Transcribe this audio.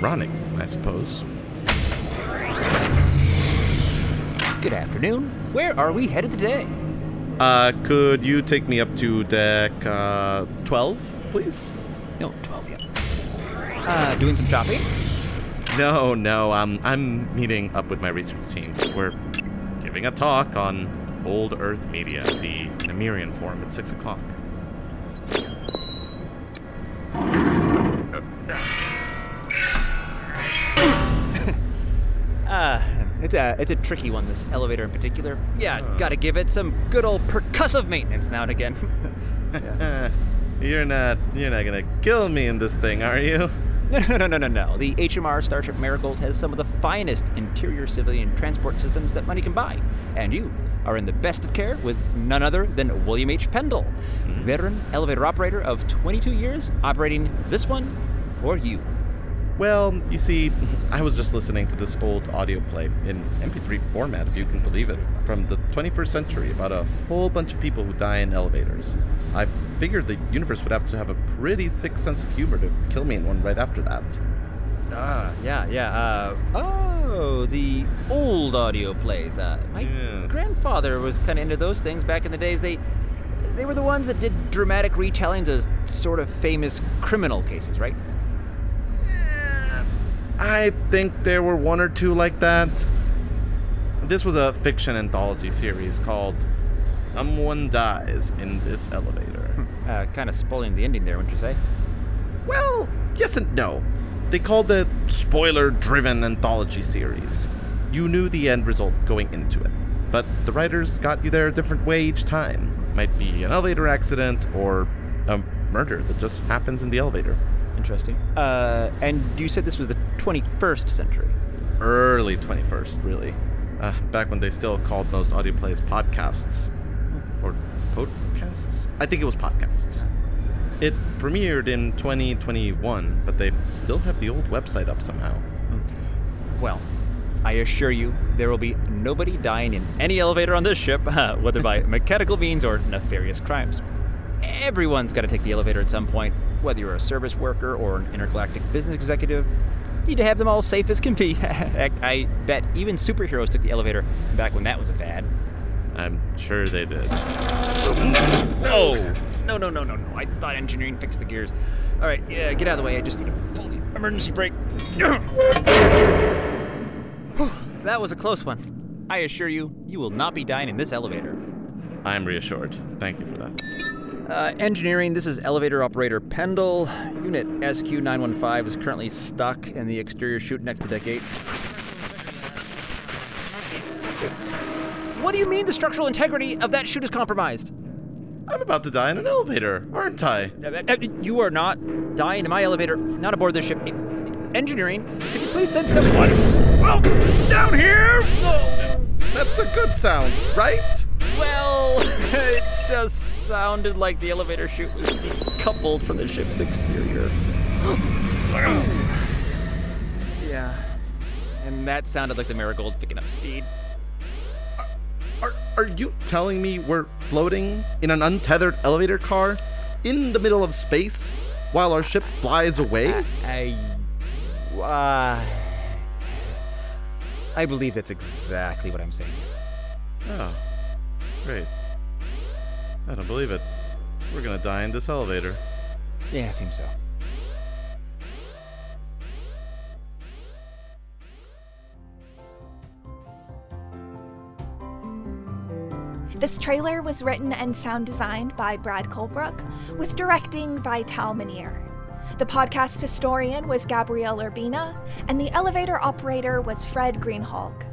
running, I suppose. Good afternoon. Where are we headed today? Uh, could you take me up to deck uh, 12, please? No, 12 yet. Uh, doing some shopping? No, no, um, I'm meeting up with my research team. We're giving a talk on Old Earth Media, the Nemirian Forum at 6 o'clock. It's a it's a tricky one. This elevator in particular. Yeah, gotta give it some good old percussive maintenance now and again. you're not, you're not gonna kill me in this thing, are you? no, no, no, no, no, no. The HMR Starship Marigold has some of the finest interior civilian transport systems that money can buy, and you are in the best of care with none other than William H. Pendle, hmm. veteran elevator operator of 22 years, operating this one for you. Well, you see, I was just listening to this old audio play in MP3 format, if you can believe it, from the 21st century about a whole bunch of people who die in elevators. I figured the universe would have to have a pretty sick sense of humor to kill me in one right after that. Ah, yeah, yeah. Uh, oh, the old audio plays. Uh, my Yes. grandfather was kind of into those things back in the days. They, they were the ones that did dramatic retellings of sort of famous criminal cases, right? I think there were one or two like that. This was a fiction anthology series called Someone Dies in This Elevator. Uh, kind of spoiling the ending there, wouldn't you say? Well, yes and no. They called it spoiler driven anthology series. You knew the end result going into it, but the writers got you there a different way each time. Might be an elevator accident or a murder that just happens in the elevator. Interesting. Uh, and you said this was the 21st century. Early 21st, really. Uh, back when they still called most audio plays podcasts. Or podcasts? I think it was podcasts. It premiered in 2021, but they still have the old website up somehow. Well, I assure you, there will be nobody dying in any elevator on this ship, whether by mechanical means or nefarious crimes. Everyone's got to take the elevator at some point, whether you're a service worker or an intergalactic business executive. Need to have them all safe as can be. I bet even superheroes took the elevator back when that was a fad. I'm sure they did. Oh! No, no, no, no, no. I thought engineering fixed the gears. All right, yeah, get out of the way. I just need to pull the emergency brake. That was a close one. I assure you, you will not be dying in this elevator. I'm reassured. Thank you for that. Uh, engineering, this is elevator operator Pendle. Unit SQ915 is currently stuck in the exterior chute next to deck 8. What do you mean the structural integrity of that chute is compromised? I'm about to die in an elevator, aren't I? Uh, uh, You are not dying in my elevator, not aboard this ship. Engineering, could you please send someone well, down here? That's a good sound, right? Well, it just sounded like the elevator chute was decoupled from the ship's exterior. yeah, and that sounded like the Marigold picking up speed. Are, are you telling me we're floating in an untethered elevator car in the middle of space while our ship flies away? I, uh, I believe that's exactly what I'm saying. Oh, great. I don't believe it. We're gonna die in this elevator. Yeah, seems so. This trailer was written and sound designed by Brad Colbroock, with directing by Tal Minear. The podcast historian was Gabriel Urbina, and the elevator operator was Fred Greenhalgh.